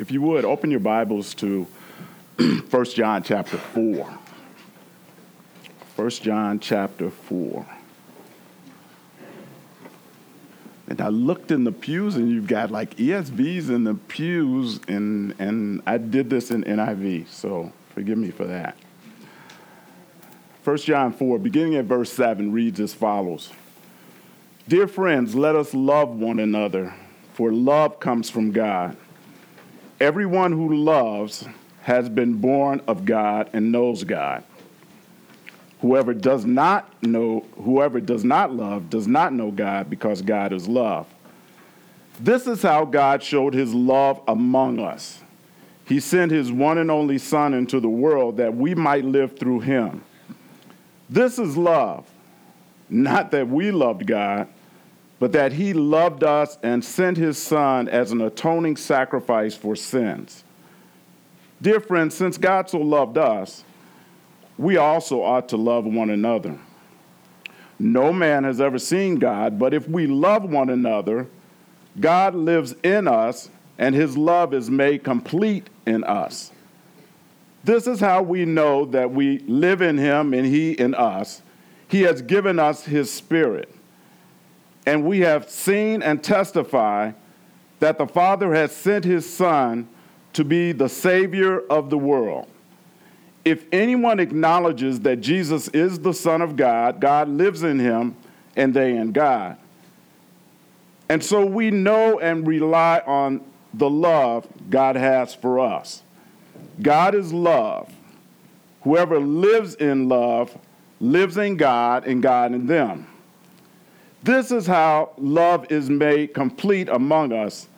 If you would, open your Bibles to 1 John chapter 4. 1 John chapter 4. And I looked in the pews, and you've got like ESVs in the pews, and, and I did this in NIV, so forgive me for that. 1 John 4, beginning at verse 7, reads as follows Dear friends, let us love one another, for love comes from God. Everyone who loves has been born of God and knows God. Whoever does not know, whoever does not love does not know God because God is love. This is how God showed his love among us. He sent his one and only Son into the world that we might live through him. This is love, not that we loved God, but that he loved us and sent his Son as an atoning sacrifice for sins. Dear friends, since God so loved us, we also ought to love one another. No man has ever seen God, but if we love one another, God lives in us, and his love is made complete in us. This is how we know that we live in him and he in us. He has given us his spirit and we have seen and testify that the Father has sent his Son to be the Savior of the world. If anyone acknowledges that Jesus is the Son of God, God lives in him and they in God. And so we know and rely on the love God has for us. God is love. Whoever lives in love lives in God and God in them. This is how love is made complete among us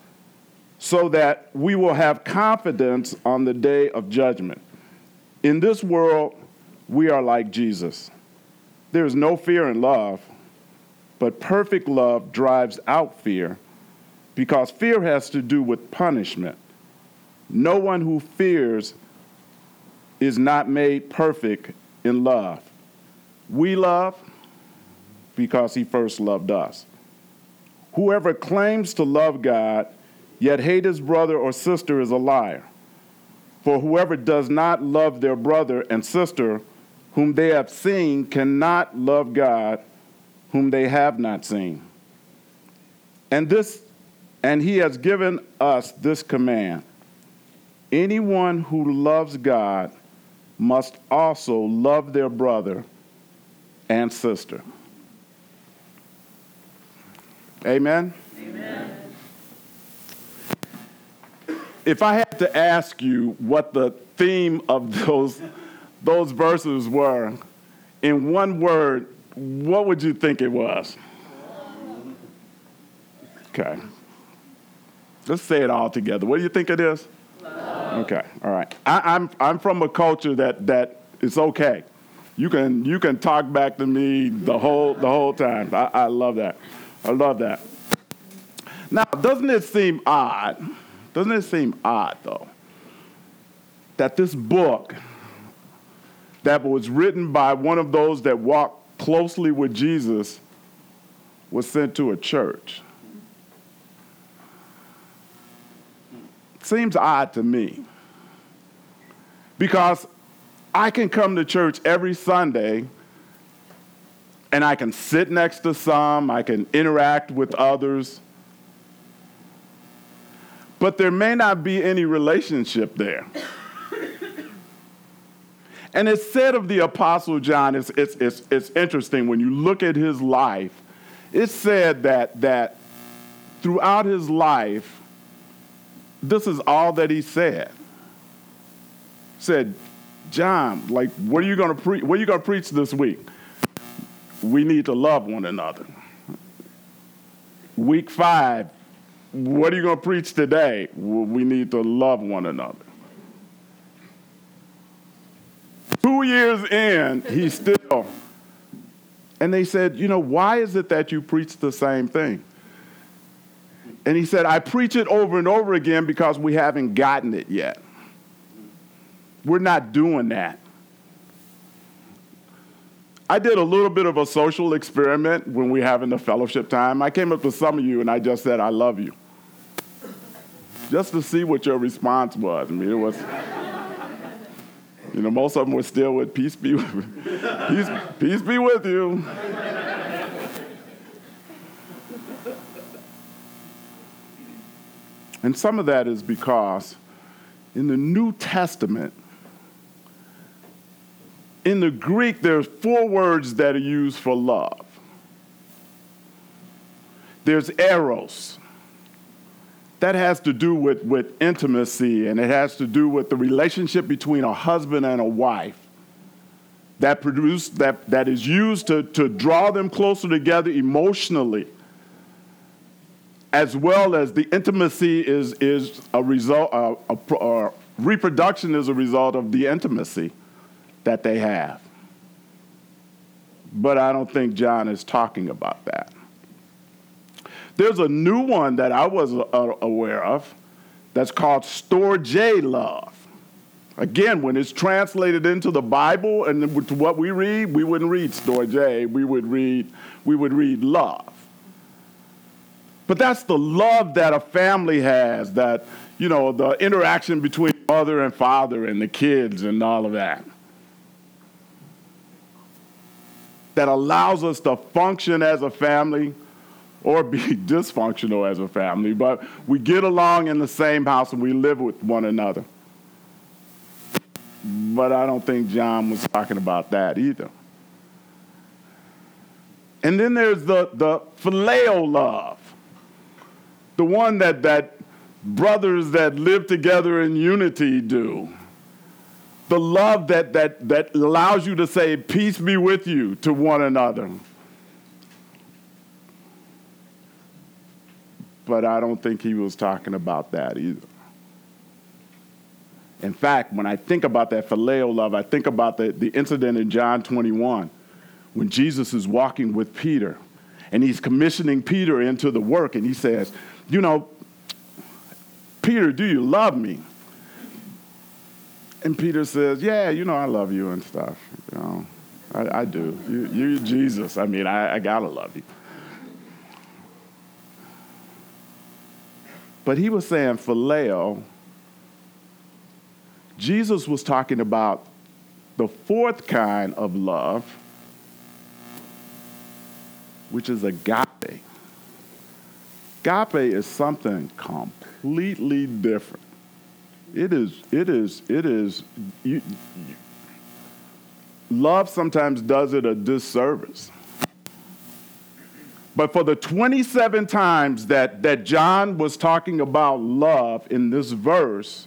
so that we will have confidence on the day of judgment. In this world, we are like Jesus. There is no fear in love, but perfect love drives out fear because fear has to do with punishment. No one who fears is not made perfect in love. We love because he first loved us. Whoever claims to love God, yet hate his brother or sister, is a liar. For whoever does not love their brother and sister whom they have seen cannot love God whom they have not seen. And this and he has given us this command. Anyone who loves God must also love their brother and sister. Amen? Amen. If I had to ask you what the theme of those, those verses were, in one word, what would you think it was? Okay. Let's say it all together. What do you think it is? Love. Okay, all right. I, I'm, I'm from a culture that, that it's okay. You can, you can talk back to me the whole, the whole time. I, I love that. I love that. Now, doesn't it seem odd? Doesn't it seem odd, though, that this book that was written by one of those that walked closely with Jesus was sent to a church? Seems odd to me. Because I can come to church every Sunday and I can sit next to some, I can interact with others, but there may not be any relationship there. and it's said of the Apostle John, it's, it's, it's, it's interesting when you look at his life, it's said that, that throughout his life, this is all that he said. Said, John, like, what are you to preach? What are you to preach this week? We need to love one another. Week five, what are you going to preach today? We need to love one another. Two years in, he's still. And they said, You know, why is it that you preach the same thing? And he said, I preach it over and over again because we haven't gotten it yet. We're not doing that. I did a little bit of a social experiment when we were having the fellowship time. I came up to some of you and I just said, I love you. just to see what your response was. I mean, it was, you know, most of them were still with peace be with, peace, peace be with you. And some of that is because in the New Testament, in the Greek, there's four words that are used for love. There's eros. That has to do with, with intimacy and it has to do with the relationship between a husband and a wife that produce that, that is used to, to draw them closer together emotionally as well as the intimacy is, is a result, uh, a, uh, reproduction is a result of the intimacy that they have. But I don't think John is talking about that. There's a new one that I was uh, aware of that's called storge love. Again, when it's translated into the Bible and to what we read, we wouldn't read storge. We would read, we would read love. But that's the love that a family has, that, you know, the interaction between mother and father and the kids and all of that. That allows us to function as a family or be dysfunctional as a family, but we get along in the same house and we live with one another. But I don't think John was talking about that either. And then there's the, the phileo love the one that, that brothers that live together in unity do. The love that, that, that allows you to say, Peace be with you to one another. But I don't think he was talking about that either. In fact, when I think about that phileo love, I think about the, the incident in John 21 when Jesus is walking with Peter and he's commissioning Peter into the work, and he says, you know, Peter, do you love me? And Peter says, Yeah, you know, I love you and stuff. You know, I, I do. You, you're Jesus. I mean, I, I gotta love you. But he was saying phileo. Jesus was talking about the fourth kind of love, which is agape. Agape is something completely different. It is, it is, it is, you, you, love sometimes does it a disservice. But for the 27 times that, that John was talking about love in this verse,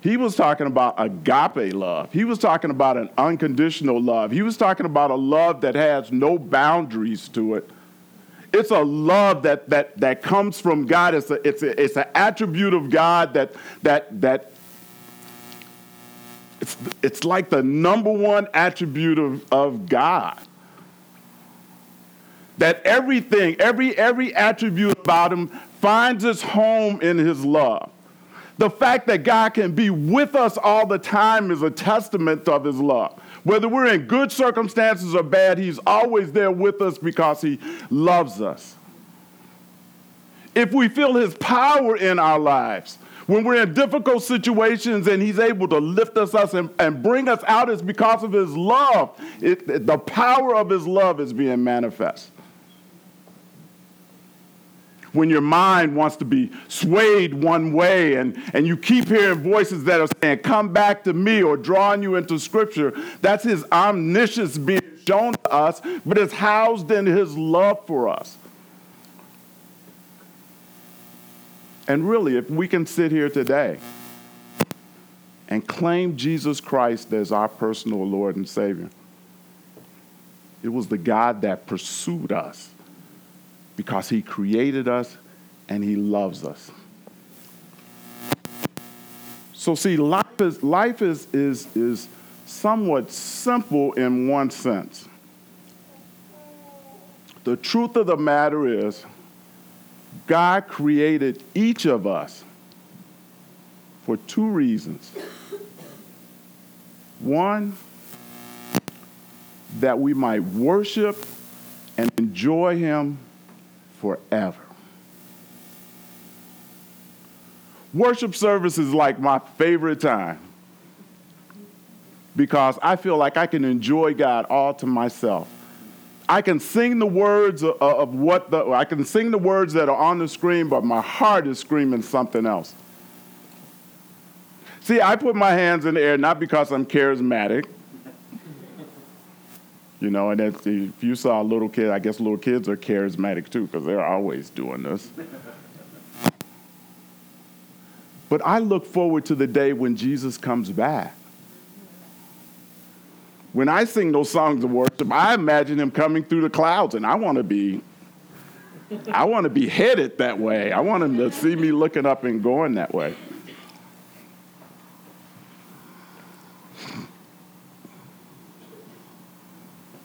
he was talking about agape love. He was talking about an unconditional love. He was talking about a love that has no boundaries to it it's a love that, that, that comes from God. It's, a, it's, a, it's an attribute of God that, that, that it's, it's like the number one attribute of, of God. That everything, every, every attribute about him finds its home in his love. The fact that God can be with us all the time is a testament of his love. Whether we're in good circumstances or bad, He's always there with us because He loves us. If we feel His power in our lives, when we're in difficult situations and He's able to lift us up and, and bring us out, it's because of His love. It, the power of His love is being manifest when your mind wants to be swayed one way and, and you keep hearing voices that are saying, Come back to me, or drawing you into Scripture, that's His omniscience being shown to us, but it's housed in His love for us. And really, if we can sit here today and claim Jesus Christ as our personal Lord and Savior, it was the God that pursued us because He created us and He loves us. So, see, life is, life is, is, is somewhat simple in one sense. The truth of the matter is, God created each of us for two reasons. One, that we might worship and enjoy Him forever. Worship service is like my favorite time because I feel like I can enjoy God all to myself. I can sing the words of, what the, I can sing the words that are on the screen, but my heart is screaming something else. See, I put my hands in the air not because I'm charismatic. You know, and if you saw a little kid, I guess little kids are charismatic too because they're always doing this. But I look forward to the day when Jesus comes back. When I sing those songs of worship, I imagine him coming through the clouds, and I want to be I want to be headed that way. I want him to see me looking up and going that way.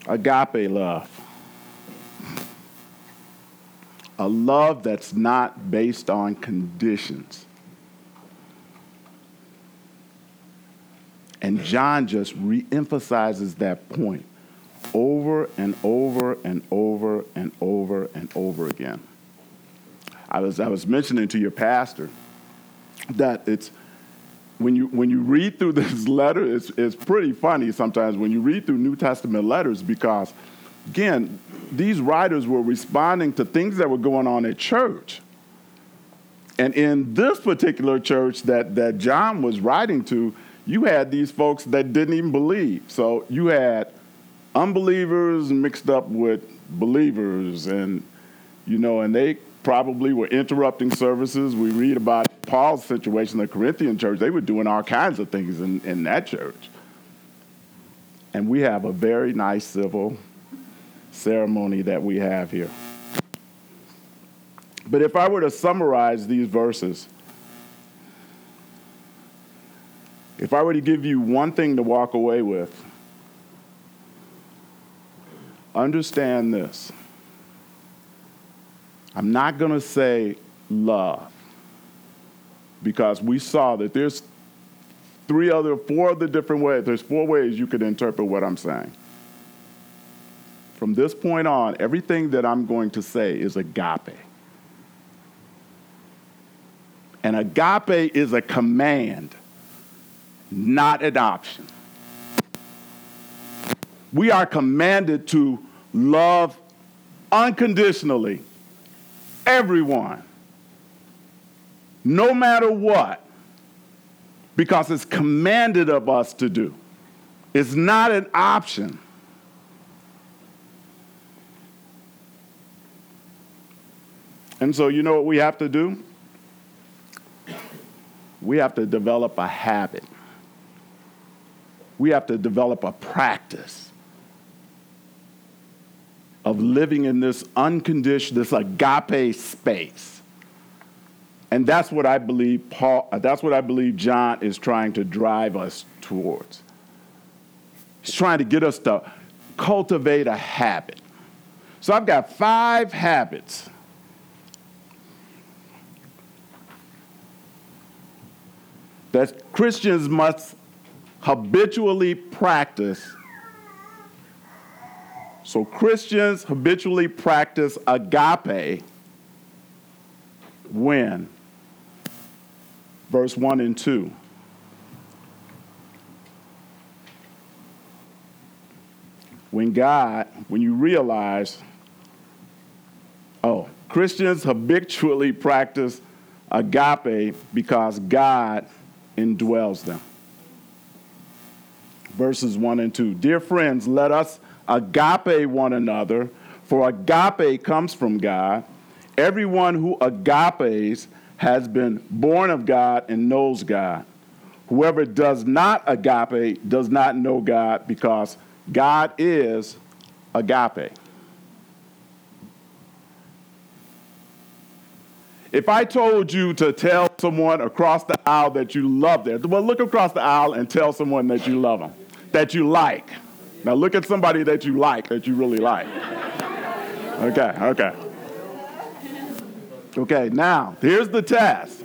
Agape love. A love that's not based on conditions. And John just reemphasizes that point over and over and over and over and over again. I was, I was mentioning to your pastor that it's when you when you read through this letter, it's, it's pretty funny sometimes when you read through New Testament letters because again, these writers were responding to things that were going on at church. And in this particular church that, that John was writing to, you had these folks that didn't even believe. So you had unbelievers mixed up with believers, and you know, and they probably were interrupting services. We read about Paul's situation in the Corinthian church. They were doing all kinds of things in, in that church. And we have a very nice civil ceremony that we have here. But if I were to summarize these verses, If I were to give you one thing to walk away with, understand this. I'm not going to say love because we saw that there's three other, four other different ways. There's four ways you could interpret what I'm saying. From this point on, everything that I'm going to say is agape. And agape is a command not an option. We are commanded to love unconditionally everyone, no matter what, because it's commanded of us to do. It's not an option. And so, you know what we have to do? We have to develop a habit we have to develop a practice of living in this unconditioned, this agape space. And that's what I believe Paul, uh, that's what I believe John is trying to drive us towards. He's trying to get us to cultivate a habit. So I've got five habits. That Christians must habitually practice. So Christians habitually practice agape when? Verse 1 and 2. When God, when you realize, oh, Christians habitually practice agape because God indwells them verses 1 and 2. Dear friends, let us agape one another, for agape comes from God. Everyone who agapes has been born of God and knows God. Whoever does not agape does not know God because God is agape. If I told you to tell someone across the aisle that you love them, well, look across the aisle and tell someone that you love them that you like. Now look at somebody that you like, that you really like. Okay, okay. Okay, now here's the test.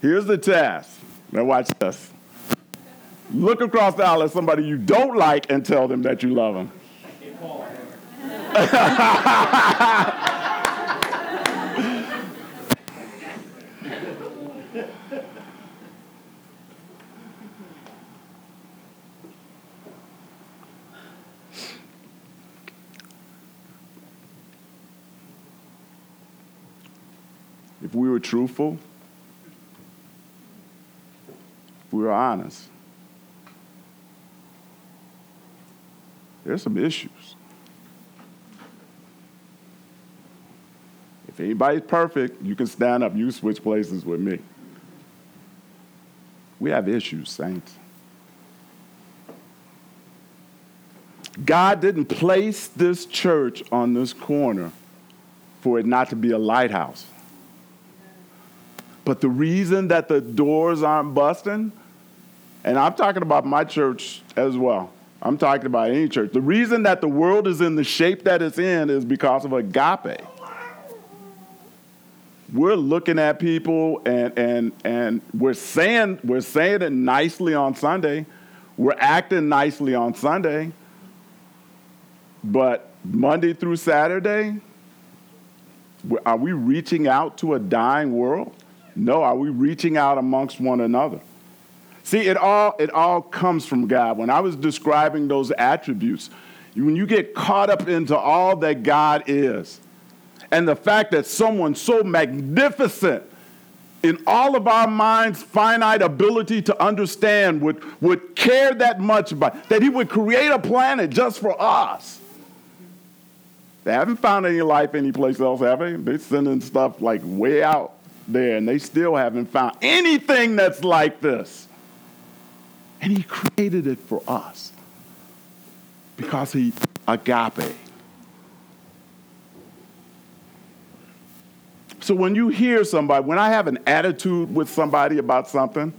Here's the test. Now watch this. Look across the aisle at somebody you don't like and tell them that you love them. if we were truthful, we were honest, there's some issues. If anybody's perfect, you can stand up, you switch places with me. We have issues, saints. God didn't place this church on this corner for it not to be a lighthouse. But the reason that the doors aren't busting, and I'm talking about my church as well, I'm talking about any church. The reason that the world is in the shape that it's in is because of agape. We're looking at people and, and, and we're, saying, we're saying it nicely on Sunday. We're acting nicely on Sunday. But Monday through Saturday, are we reaching out to a dying world? No, are we reaching out amongst one another? See, it all, it all comes from God. When I was describing those attributes, when you get caught up into all that God is, and the fact that someone so magnificent in all of our minds' finite ability to understand would, would care that much about, that he would create a planet just for us they haven't found any life anyplace else, have they? They're sending stuff like way out there, and they still haven't found anything that's like this. And he created it for us because he agape. So when you hear somebody, when I have an attitude with somebody about something,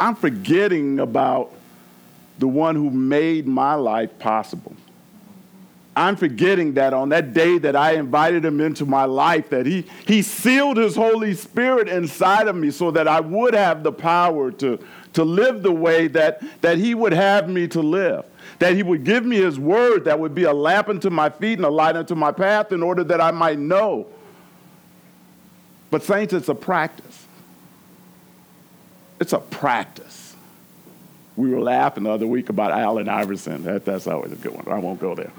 I'm forgetting about the one who made my life possible. I'm forgetting that on that day that I invited him into my life, that he, he sealed his Holy Spirit inside of me so that I would have the power to, to live the way that, that he would have me to live. That he would give me his word that would be a lamp unto my feet and a light unto my path in order that I might know. But, saints, it's a practice. It's a practice. We were laughing the other week about Allen Iverson. That, that's always a good one. I won't go there.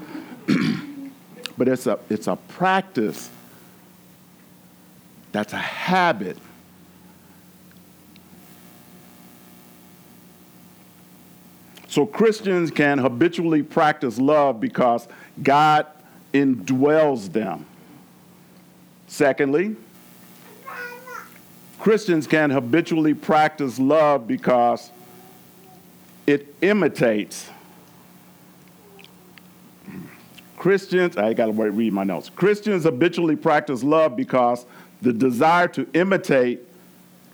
but it's a, it's a practice that's a habit. So Christians can habitually practice love because God indwells them. Secondly, Christians can habitually practice love because it imitates Christians, I got to read my notes. Christians habitually practice love because the desire to imitate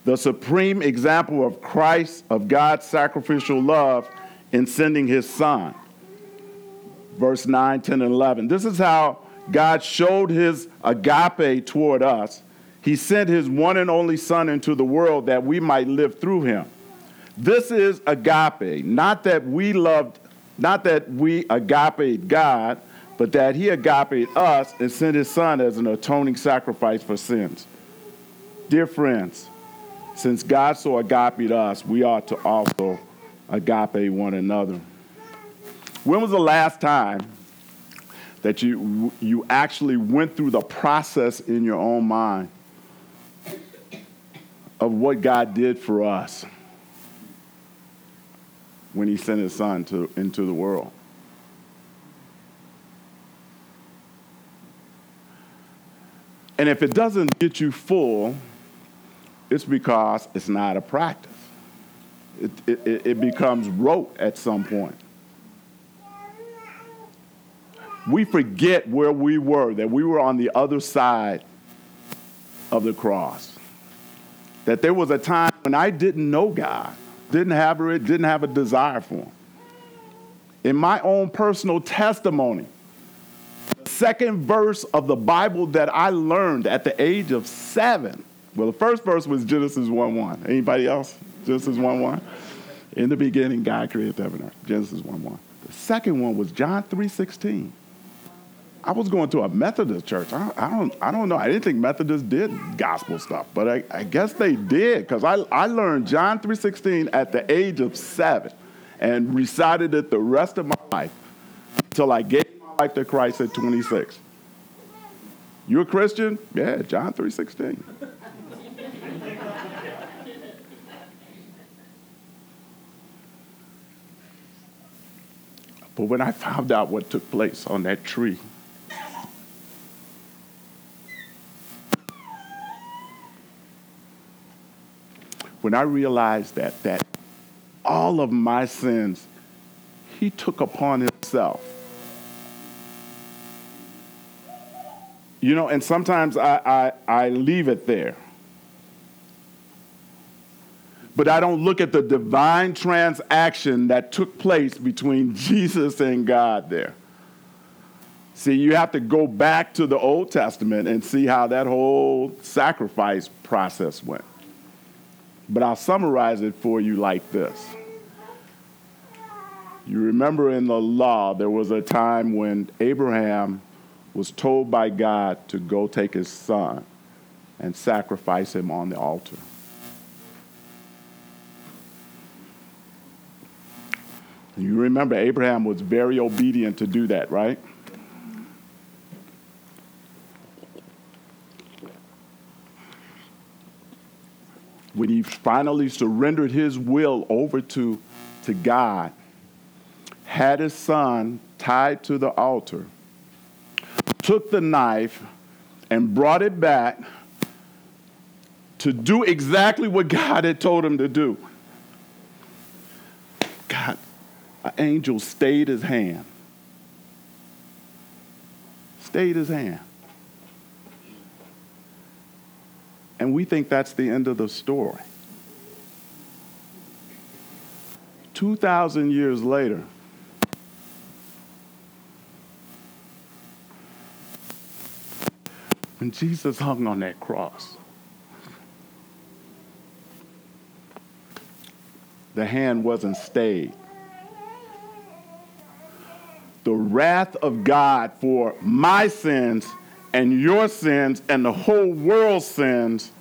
the supreme example of Christ, of God's sacrificial love in sending his son. Verse 9, 10, and 11. This is how God showed his agape toward us. He sent his one and only son into the world that we might live through him. This is agape, not that we loved, not that we agape God, but that he agape us and sent his son as an atoning sacrifice for sins. Dear friends, since God so agape us, we ought to also agape one another. When was the last time that you, you actually went through the process in your own mind of what God did for us when he sent his son to, into the world? And if it doesn't get you full, it's because it's not a practice. It, it, it becomes rote at some point. We forget where we were, that we were on the other side of the cross. That there was a time when I didn't know God, didn't have it, didn't have a desire for Him. In my own personal testimony, second verse of the Bible that I learned at the age of seven. Well, the first verse was Genesis 1 1. Anybody else? Genesis 1 1. In the beginning, God created heaven and earth. Genesis 1 1. The second one was John 3 16. I was going to a Methodist church. I, I, don't, I don't know. I didn't think Methodists did gospel stuff, but I, I guess they did because I, I learned John 3.16 at the age of seven and recited it the rest of my life until I gave life to Christ at 26. You a Christian? Yeah, John 3:16. but when I found out what took place on that tree, when I realized that that all of my sins he took upon himself You know, and sometimes I, I, I leave it there. But I don't look at the divine transaction that took place between Jesus and God there. See, you have to go back to the Old Testament and see how that whole sacrifice process went. But I'll summarize it for you like this. You remember in the law, there was a time when Abraham was told by God to go take his son and sacrifice him on the altar. You remember Abraham was very obedient to do that, right? When he finally surrendered his will over to, to God, had his son tied to the altar, took the knife, and brought it back to do exactly what God had told him to do. God, an angel stayed his hand. Stayed his hand. And we think that's the end of the story. 2,000 years later, when Jesus hung on that cross, the hand wasn't stayed. The wrath of God for my sins and your sins and the whole world's sins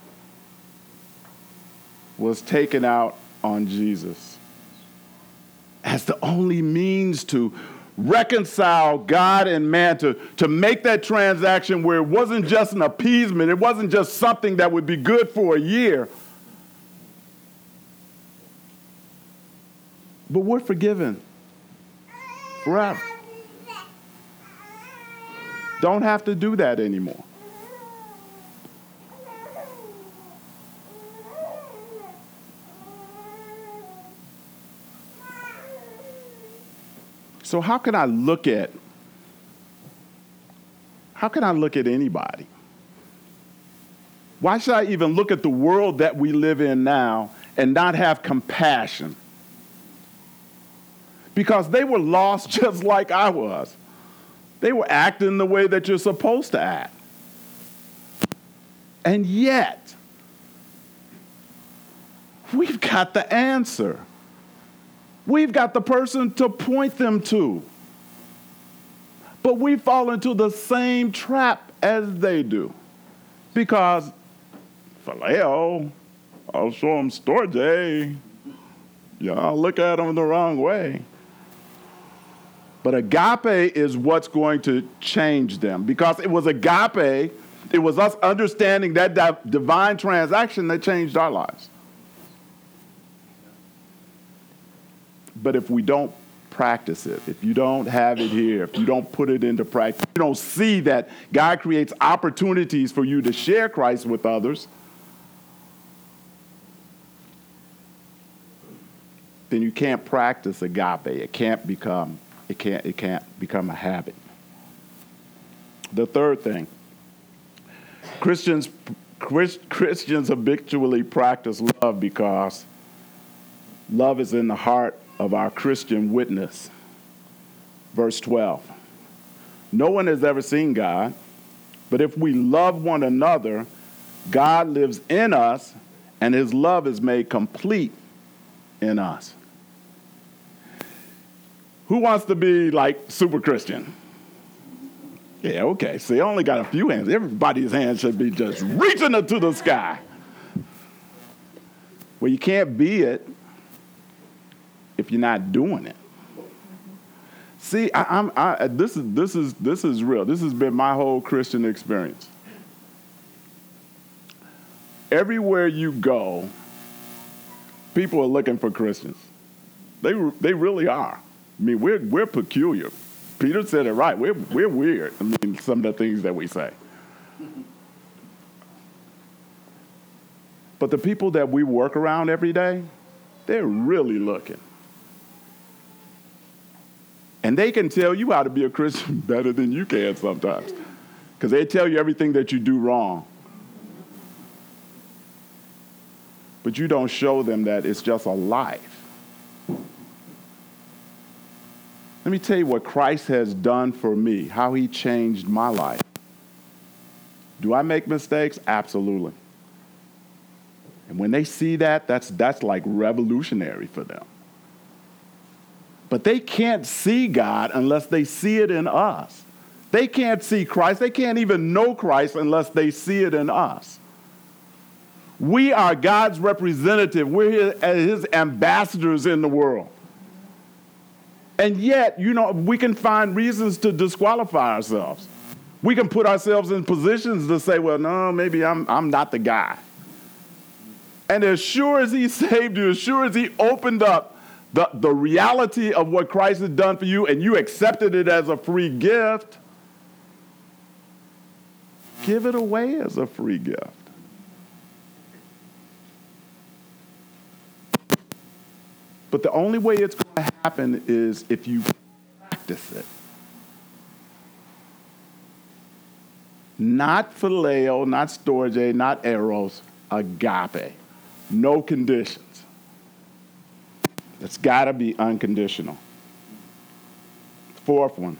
was taken out on Jesus as the only means to reconcile God and man, to, to make that transaction where it wasn't just an appeasement, it wasn't just something that would be good for a year. But we're forgiven forever. Don't have to do that anymore. So how can I look at how can I look at anybody? Why should I even look at the world that we live in now and not have compassion? Because they were lost just like I was. They were acting the way that you're supposed to act. And yet, we've got the answer. We've got the person to point them to. But we fall into the same trap as they do. Because Phileo, I'll show them Storge. Y'all look at them the wrong way. But agape is what's going to change them because it was agape, it was us understanding that divine transaction that changed our lives. But if we don't practice it, if you don't have it here, if you don't put it into practice, you don't see that God creates opportunities for you to share Christ with others, then you can't practice agape. It can't become it can't, it can't become a habit. The third thing Christians, Christians habitually practice love because love is in the heart of our Christian witness. Verse 12 No one has ever seen God, but if we love one another, God lives in us, and his love is made complete in us. Who wants to be like super Christian? Yeah, okay. See, I only got a few hands. Everybody's hands should be just reaching into the sky. Well, you can't be it if you're not doing it. See, I, am I, this is this is this is real. This has been my whole Christian experience. Everywhere you go, people are looking for Christians. They they really are. I mean, we're, we're peculiar. Peter said it right. We're, we're weird. I mean, some of the things that we say. But the people that we work around every day, they're really looking. And they can tell you how to be a Christian better than you can sometimes. Because they tell you everything that you do wrong. But you don't show them that it's just a life. Let me tell you what Christ has done for me, how he changed my life. Do I make mistakes? Absolutely. And when they see that, that's, that's like revolutionary for them. But they can't see God unless they see it in us. They can't see Christ. They can't even know Christ unless they see it in us. We are God's representative. We're his, his ambassadors in the world. And yet, you know, we can find reasons to disqualify ourselves. We can put ourselves in positions to say, well, no, maybe I'm, I'm not the guy. And as sure as he saved you, as sure as he opened up the, the reality of what Christ has done for you and you accepted it as a free gift, give it away as a free gift. But the only way it's going to happen is if you practice it. Not phileo, not storge, not eros, agape. No conditions. It's got to be unconditional. Fourth one.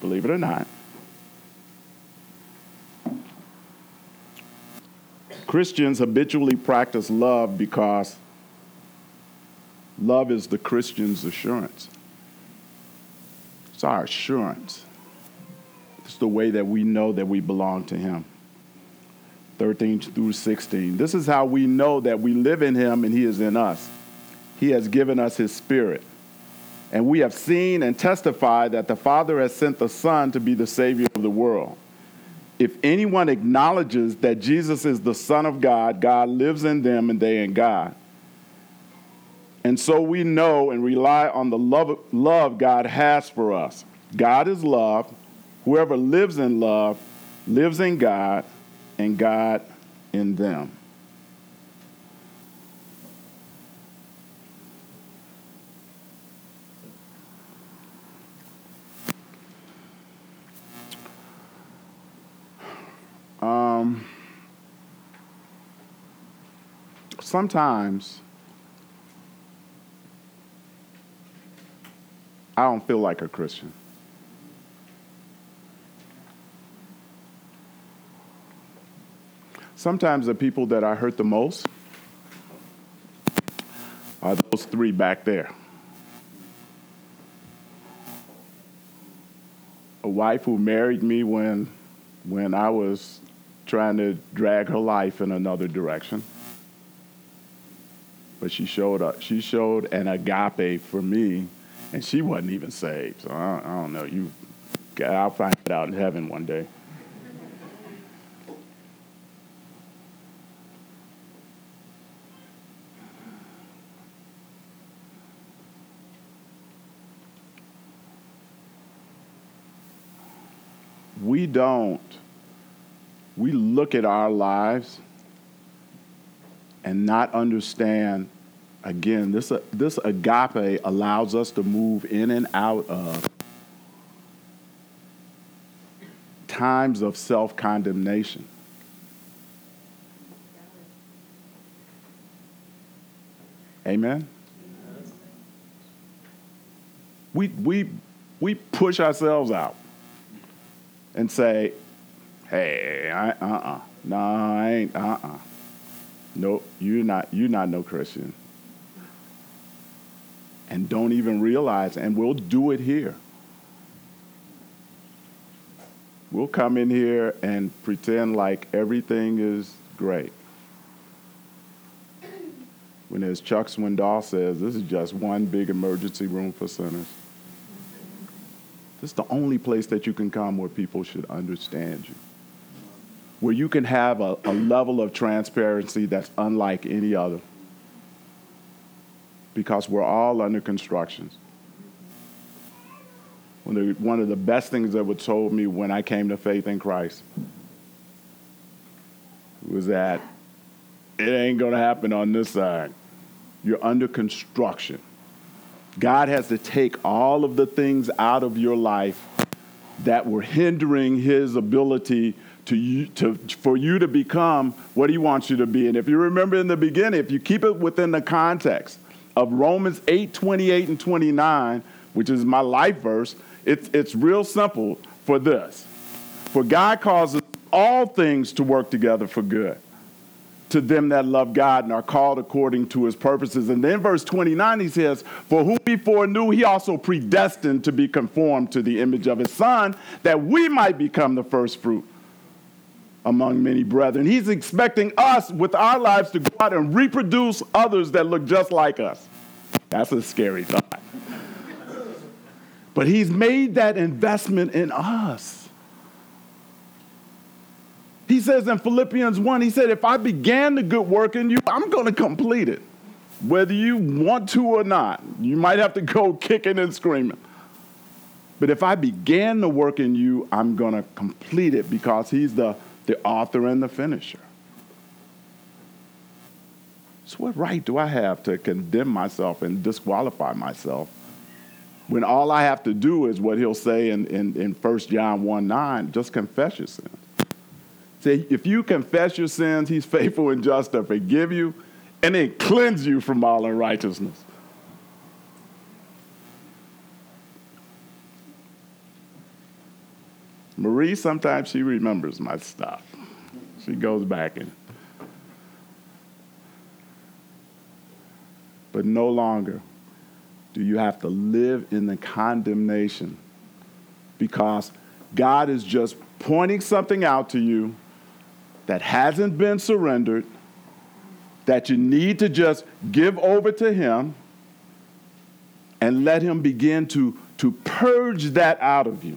Believe it or not, Christians habitually practice love because love is the Christian's assurance. It's our assurance. It's the way that we know that we belong to Him. 13 through 16. This is how we know that we live in Him and He is in us. He has given us His Spirit. And we have seen and testified that the Father has sent the Son to be the Savior of the world if anyone acknowledges that Jesus is the Son of God, God lives in them and they in God. And so we know and rely on the love, love God has for us. God is love. Whoever lives in love lives in God, and God in them. Um, sometimes I don't feel like a Christian. Sometimes the people that I hurt the most are those three back there. A wife who married me when, when I was trying to drag her life in another direction. But she showed up. She showed an agape for me, and she wasn't even saved. So I, I don't know. You, I'll find it out in heaven one day. we don't we look at our lives and not understand again this, uh, this agape allows us to move in and out of times of self-condemnation. Amen? We, we, we push ourselves out and say hey, I, uh-uh. No, I ain't, uh-uh. Nope, you're not, you're not no Christian. And don't even realize, and we'll do it here. We'll come in here and pretend like everything is great. When as Chuck Swindoll says, this is just one big emergency room for sinners. This is the only place that you can come where people should understand you where you can have a, a level of transparency that's unlike any other. because we're all under construction. One of the best things that was told me when I came to faith in Christ was that it ain't going to happen on this side. You're under construction. God has to take all of the things out of your life that were hindering his ability to, to, for you to become what he wants you to be. And if you remember in the beginning, if you keep it within the context of Romans 8 28 and 29, which is my life verse, it's, it's real simple for this. For God causes all things to work together for good to them that love God and are called according to his purposes. And then verse 29, he says, For whom he foreknew, he also predestined to be conformed to the image of his son, that we might become the first fruit among many brethren. He's expecting us with our lives to go out and reproduce others that look just like us. That's a scary thought. But he's made that investment in us. He says in Philippians 1, he said, If I began the good work in you, I'm going to complete it. Whether you want to or not, you might have to go kicking and screaming. But if I began the work in you, I'm going to complete it because he's the, the author and the finisher. So, what right do I have to condemn myself and disqualify myself when all I have to do is what he'll say in, in, in 1 John 1 9, just confess your sins? Say, if you confess your sins, he's faithful and just to forgive you and then cleanse you from all unrighteousness. Marie, sometimes she remembers my stuff. She goes back and. But no longer do you have to live in the condemnation because God is just pointing something out to you that hasn't been surrendered, that you need to just give over to Him and let Him begin to, to purge that out of you.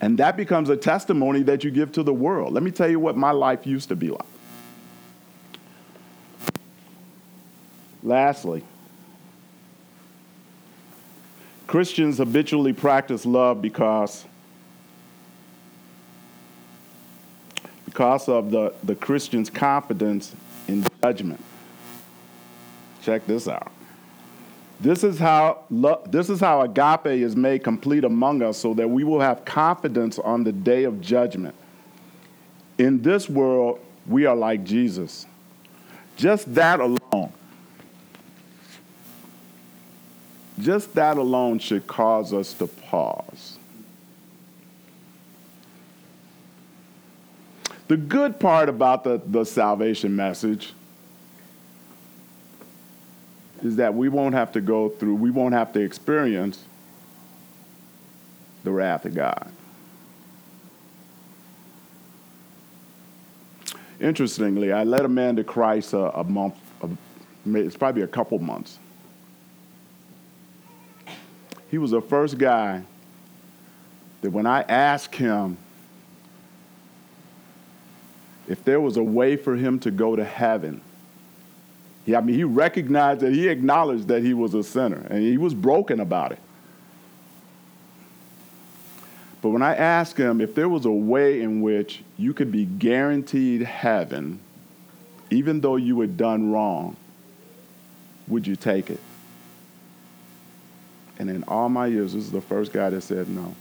And that becomes a testimony that you give to the world. Let me tell you what my life used to be like. Lastly, Christians habitually practice love because because of the, the Christian's confidence in judgment. Check this out. This is how lo- this is how agape is made complete among us so that we will have confidence on the day of judgment. In this world, we are like Jesus. Just that alone Just that alone should cause us to pause. The good part about the, the salvation message is that we won't have to go through, we won't have to experience the wrath of God. Interestingly, I led a man to Christ a, a month, a, it's probably a couple months he was the first guy that when I asked him if there was a way for him to go to heaven, he, I mean, he recognized that he acknowledged that he was a sinner and he was broken about it. But when I asked him if there was a way in which you could be guaranteed heaven, even though you had done wrong, would you take it? And in all my years, this is the first guy that said no.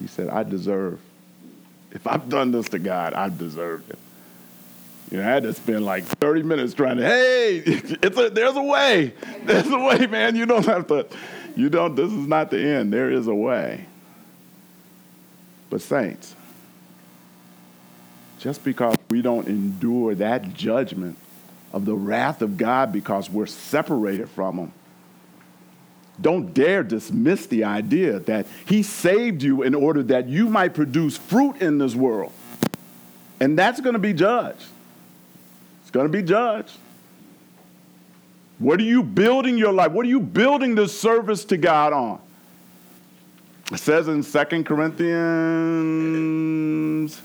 He said, I deserve. If I've done this to God, I deserve it. You know, I had to spend like 30 minutes trying to, hey, it's a, there's a way. There's a way, man. You don't have to, you don't, this is not the end. There is a way. But, saints, just because we don't endure that judgment of the wrath of God because we're separated from Him, don't dare dismiss the idea that He saved you in order that you might produce fruit in this world. And that's going to be judged. It's going to be judged. What are you building your life? What are you building this service to God on? It says in 2 Corinthians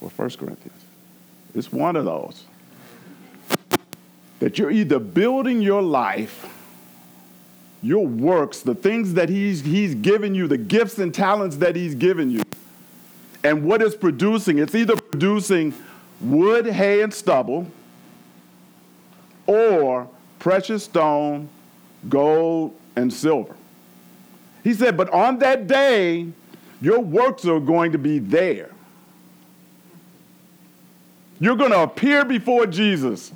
or 1 Corinthians, it's one of those. That you're either building your life, your works, the things that he's, he's given you, the gifts and talents that He's given you, and what it's producing. It's either producing wood, hay, and stubble, or precious stone, gold, and silver. He said, But on that day, your works are going to be there. You're going to appear before Jesus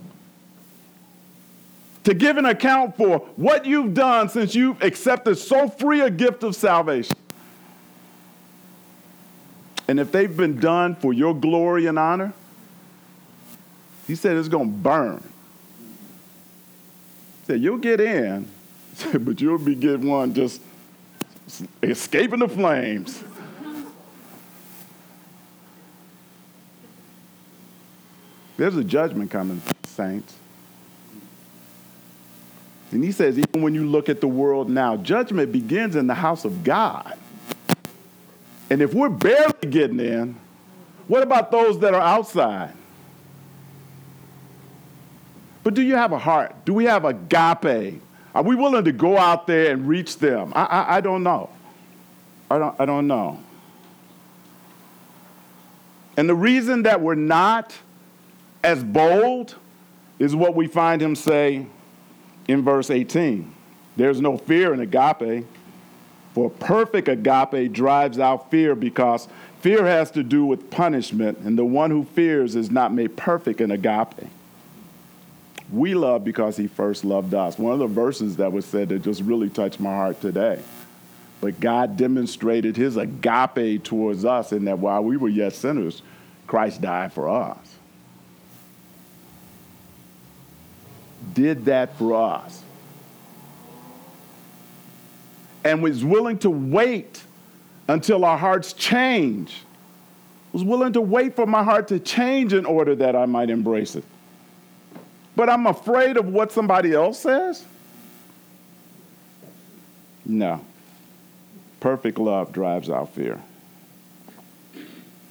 to give an account for what you've done since you've accepted so free a gift of salvation. And if they've been done for your glory and honor, he said it's going to burn. He said, You'll get in, but you'll be getting one just escaping the flames. There's a judgment coming, saints. And he says, even when you look at the world now, judgment begins in the house of God. And if we're barely getting in, what about those that are outside? But do you have a heart? Do we have agape? Are we willing to go out there and reach them? I, I, I don't know. I don't, I don't know. And the reason that we're not as bold is what we find him say in verse 18. There's no fear in agape, for perfect agape drives out fear because fear has to do with punishment, and the one who fears is not made perfect in agape. We love because he first loved us. One of the verses that was said that just really touched my heart today. But God demonstrated his agape towards us in that while we were yet sinners, Christ died for us. Did that for us. And was willing to wait until our hearts change. Was willing to wait for my heart to change in order that I might embrace it but I'm afraid of what somebody else says? No. Perfect love drives out fear.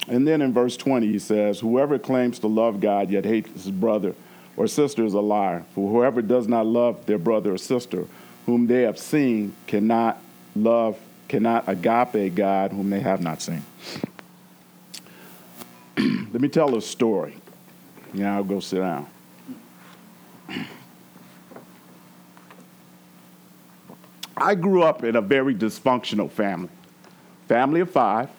And then in verse 20, he says, Whoever claims to love God yet hates his brother or sister is a liar. For whoever does not love their brother or sister whom they have seen cannot love, cannot agape God whom they have not seen. Let me tell a story. Yeah, I'll go sit down. I grew up in a very dysfunctional family, family of five.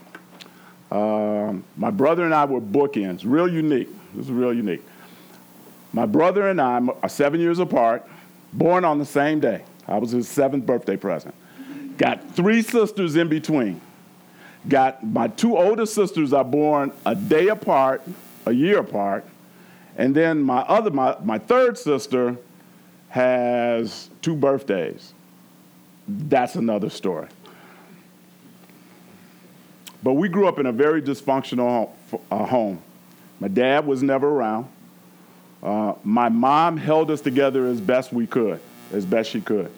Um, my brother and I were bookends, real unique. This is real unique. My brother and I are seven years apart, born on the same day. I was his seventh birthday present. Got three sisters in between. Got my two older sisters are born a day apart, a year apart, and then my other, my, my third sister has two birthdays. That's another story. But we grew up in a very dysfunctional uh, home. My dad was never around. Uh, my mom held us together as best we could, as best she could.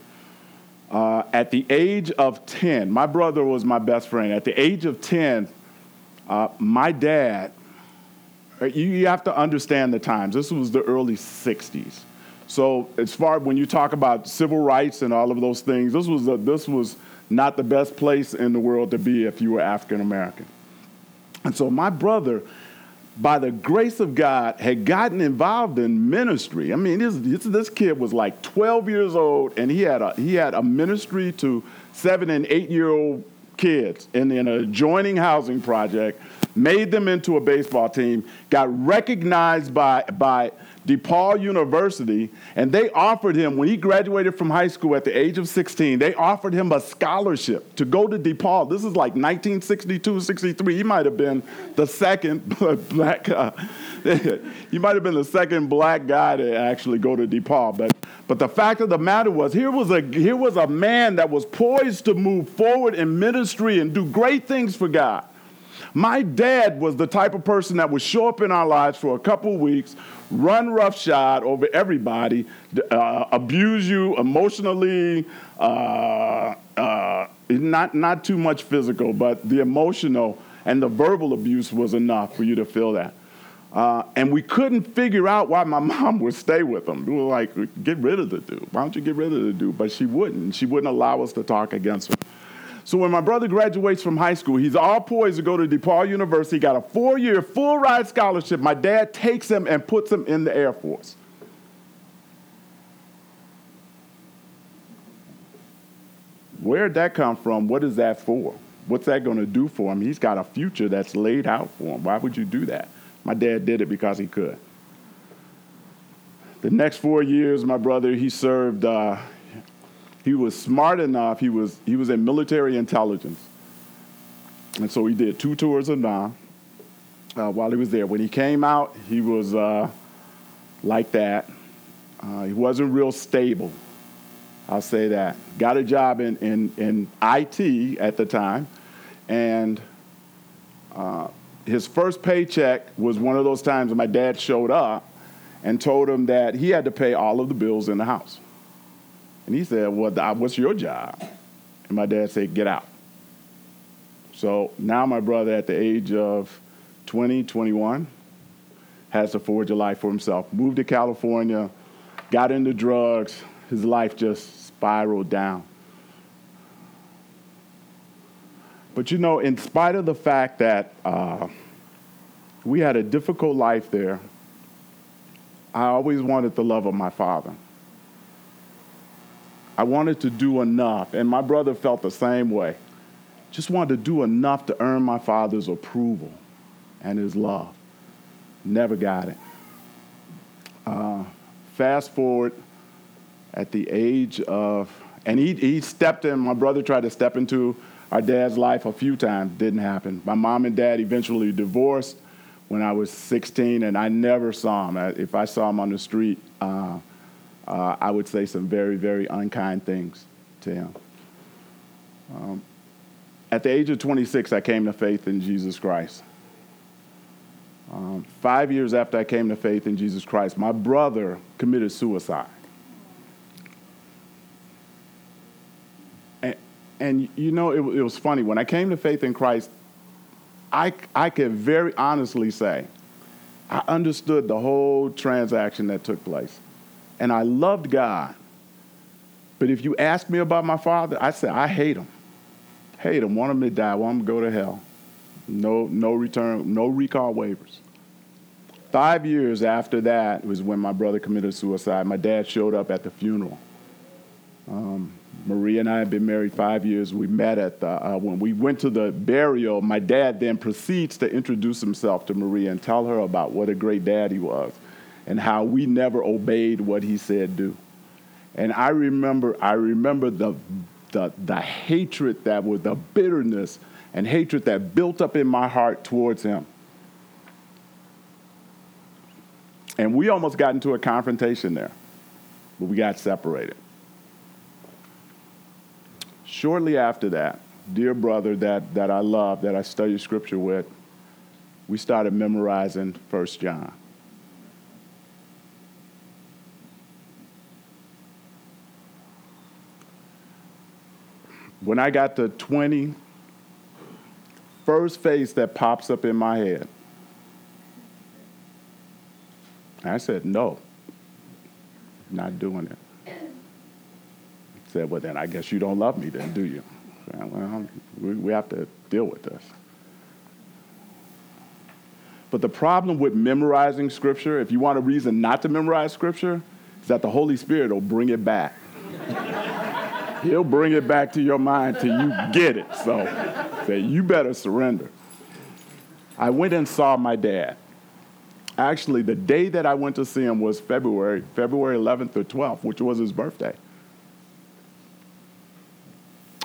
Uh, at the age of 10, my brother was my best friend. At the age of 10, uh, my dad uh, you have to understand the times. This was the early 60s. So as far when you talk about civil rights and all of those things, this was a, this was not the best place in the world to be if you were African American. And so my brother, by the grace of God, had gotten involved in ministry. I mean, this, this kid was like 12 years old, and he had a, he had a ministry to seven and eight year old kids in, in an adjoining housing project made them into a baseball team, got recognized by, by DePaul University, and they offered him, when he graduated from high school at the age of 16, they offered him a scholarship to go to DePaul. This is like 1962, 63. He might have been the second black, uh, he might have been the second black guy to actually go to DePaul. But, but the fact of the matter was, here was, a, here was a man that was poised to move forward in ministry and do great things for God. My dad was the type of person that would show up in our lives for a couple weeks, run roughshod over everybody, uh, abuse you emotionally, uh, uh, not, not too much physical, but the emotional and the verbal abuse was enough for you to feel that. Uh, and we couldn't figure out why my mom would stay with him. We were like, get rid of the dude. Why don't you get rid of the dude? But she wouldn't. She wouldn't allow us to talk against him. So when my brother graduates from high school, he's all poised to go to DePaul University, got a four year full ride scholarship. My dad takes him and puts him in the Air Force. Where'd that come from? What is that for? What's that going to do for him? He's got a future that's laid out for him. Why would you do that? My dad did it because he could. The next four years, my brother, he served, uh, he was smart enough, he was, he was in military intelligence. And so he did two tours of Nam uh, while he was there. When he came out, he was uh, like that. Uh, he wasn't real stable. I'll say that. Got a job in, in, in IT at the time, and uh, his first paycheck was one of those times when my dad showed up and told him that he had to pay all of the bills in the house. And he said, Well, what's your job? And my dad said, Get out. So now my brother, at the age of 20, 21, has to forge a life for himself. Moved to California, got into drugs. His life just spiraled down. But you know, in spite of the fact that uh, we had a difficult life there, I always wanted the love of my father. I wanted to do enough, and my brother felt the same way. Just wanted to do enough to earn my father's approval and his love. Never got it. Uh, fast forward at the age of, and he, he stepped in, my brother tried to step into our dad's life a few times, didn't happen. My mom and dad eventually divorced when I was 16, and I never saw him. If I saw him on the street, uh, uh, I would say some very, very unkind things to him. Um, at the age of 26, I came to faith in Jesus Christ. Um, five years after I came to faith in Jesus Christ, my brother committed suicide. and and you know, it, it, was funny. When I came to faith in Christ, I, I could very honestly say I understood the whole transaction that took place. And I loved God. But if you ask me about my father, I say, I hate him. Hate him. Want him to die. Want him to go to hell. No, no return, no recall waivers. Five years after that was when my brother committed suicide. My dad showed up at the funeral. Um, Maria and I had been married five years. We met at the, uh, when we went to the burial. My dad then proceeds to introduce himself to Maria and tell her about what a great dad he was and how we never obeyed what he said do. And I remember, I remember the, the, the hatred that was, the bitterness and hatred that built up in my heart towards him. And we almost got into a confrontation there, but we got separated. Shortly after that, dear brother that, that I love, that I study scripture with, we started memorizing First John. When I got to 20, first face that pops up in my head, I said, no, not doing it said, well, then I guess you don't love me then, do you? Said, well, we, we have to deal with this. But the problem with memorizing scripture, if you want a reason not to memorize scripture, is that the Holy Spirit will bring it back. He'll bring it back to your mind till you get it. So say, you better surrender. I went and saw my dad. Actually, the day that I went to see him was February, February 11th or 12th, which was his birthday.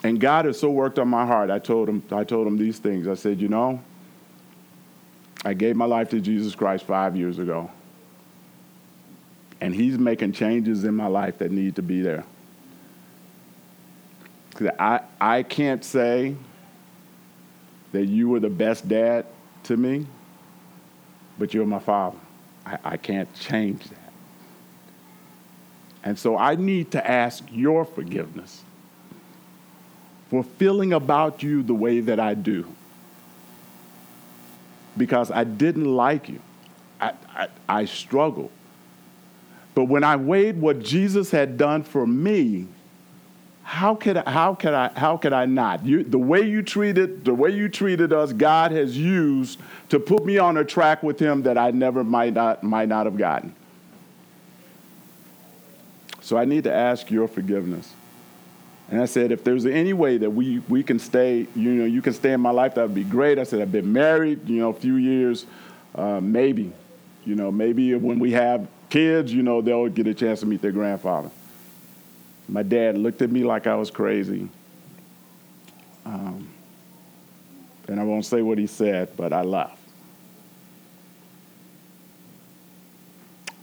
And God has so worked on my heart. I told him, I told him these things. I said, you know, I gave my life to Jesus Christ five years ago. And he's making changes in my life that need to be there. I, I can't say that you were the best dad to me, but you're my father. I, I can't change that. And so I need to ask your forgiveness for feeling about you the way that I do. Because I didn't like you. I, I, I struggled. But when I weighed what Jesus had done for me, how could I, how could I, how could I not? You, the way you treated, the way you treated us, God has used to put me on a track with Him that I never might not, might not have gotten. So I need to ask your forgiveness. And I said, if there's any way that we, we can stay, you know, you can stay in my life, that would be great. I said, I've been married, you know, a few years, uh, maybe, you know, maybe when we have kids, you know, they'll get a chance to meet their grandfather. My dad looked at me like I was crazy. Um, and I won't say what he said, but I left.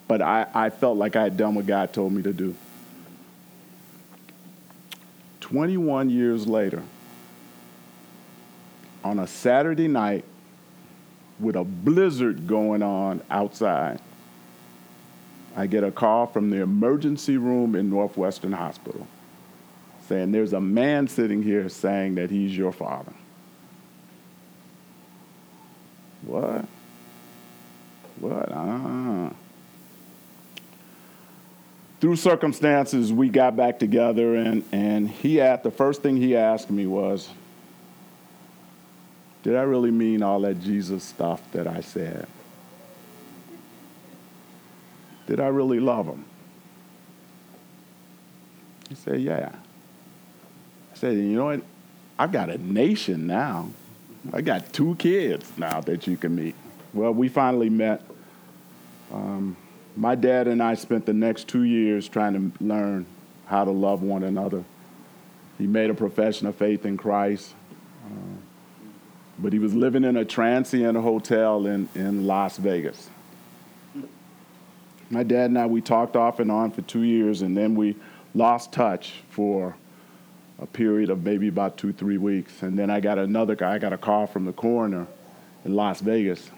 But I, I felt like I had done what God told me to do. 21 years later, on a Saturday night with a blizzard going on outside, I get a call from the emergency room in Northwestern Hospital saying there's a man sitting here saying that he's your father. What? What? Uh-huh through circumstances, we got back together, and, and he had the first thing he asked me was, Did I really mean all that Jesus stuff that I said? Did I really love him? He said, Yeah. I said, You know what? I've got a nation now. I got two kids now that you can meet. Well, we finally met. Um, my dad and I spent the next two years trying to learn how to love one another. He made a profession of faith in Christ, uh, but he was living in a transient hotel in, in Las Vegas. My dad and I, we talked off and on for two years, and then we lost touch for a period of maybe about two, three weeks. And then I got another I got a call from the coroner in Las Vegas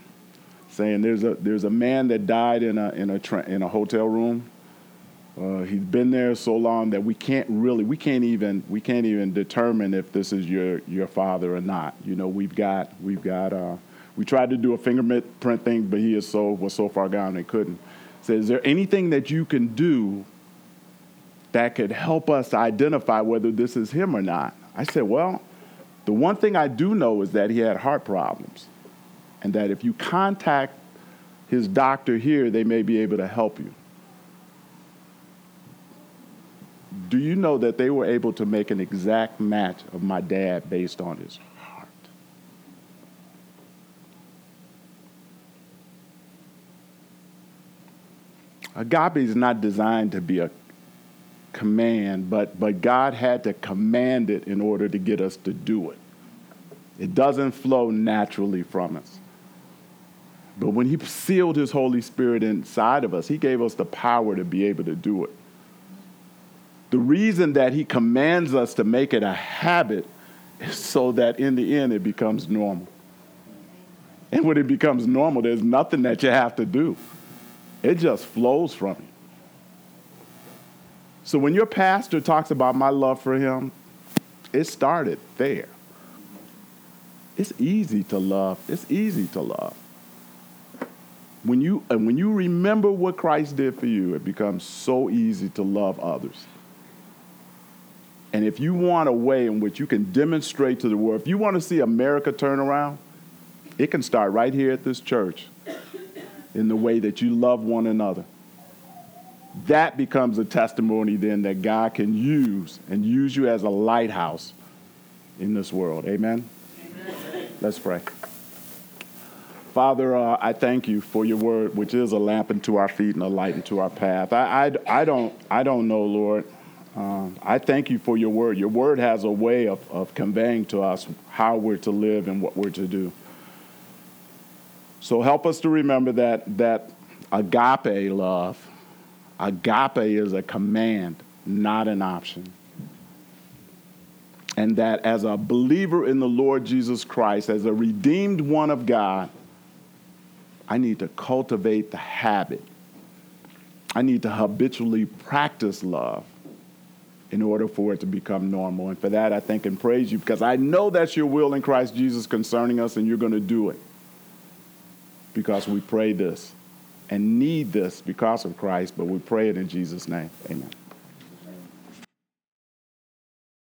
saying there's a there's a man that died in a in a tra- in a hotel room. Uh, he's been there so long that we can't really we can't even we can't even determine if this is your your father or not. You know we've got we've got uh, we tried to do a fingerprint thing, but he is so was so far gone they couldn't. So is there anything that you can do that could help us identify whether this is him or not? I said, well, the one thing I do know is that he had heart problems and that if you contact his doctor here, they may be able to help you. Do you know that they were able to make an exact match of my dad based on his heart? Agape is not designed to be a command, but, but God had to command it in order to get us to do it. It doesn't flow naturally from us. But when He sealed His Holy Spirit inside of us, He gave us the power to be able to do it. The reason that He commands us to make it a habit is so that in the end it becomes normal. And when it becomes normal, there's nothing that you have to do, it just flows from you. So when your pastor talks about my love for him, it started there. It's easy to love. It's easy to love when you and when you remember what Christ did for you, it becomes so easy to love others. And if you want a way in which you can demonstrate to the world, if you want to see America turn around, it can start right here at this church in the way that you love one another. That becomes a testimony then that God can use and use you as a lighthouse in this world. Amen? Amen. Let's pray. Father, uh, I thank you for your word, which is a lamp unto our feet and a light unto our path. I, I, I don't, I don't know, Lord. Um, I thank you for your word. Your word has a way of, of conveying to us how we're to live and what we're to do. So help us to remember that, that agape love, agape is a command, not an option. And that as a believer in the Lord Jesus Christ, as a redeemed one of God, I need to cultivate the habit. I need to habitually practice love in order for it to become normal. And for that, I thank and praise you because I know that's your will in Christ Jesus concerning us, and you're going to do it because we pray this and need this because of Christ, but we pray it in Jesus' name. Amen.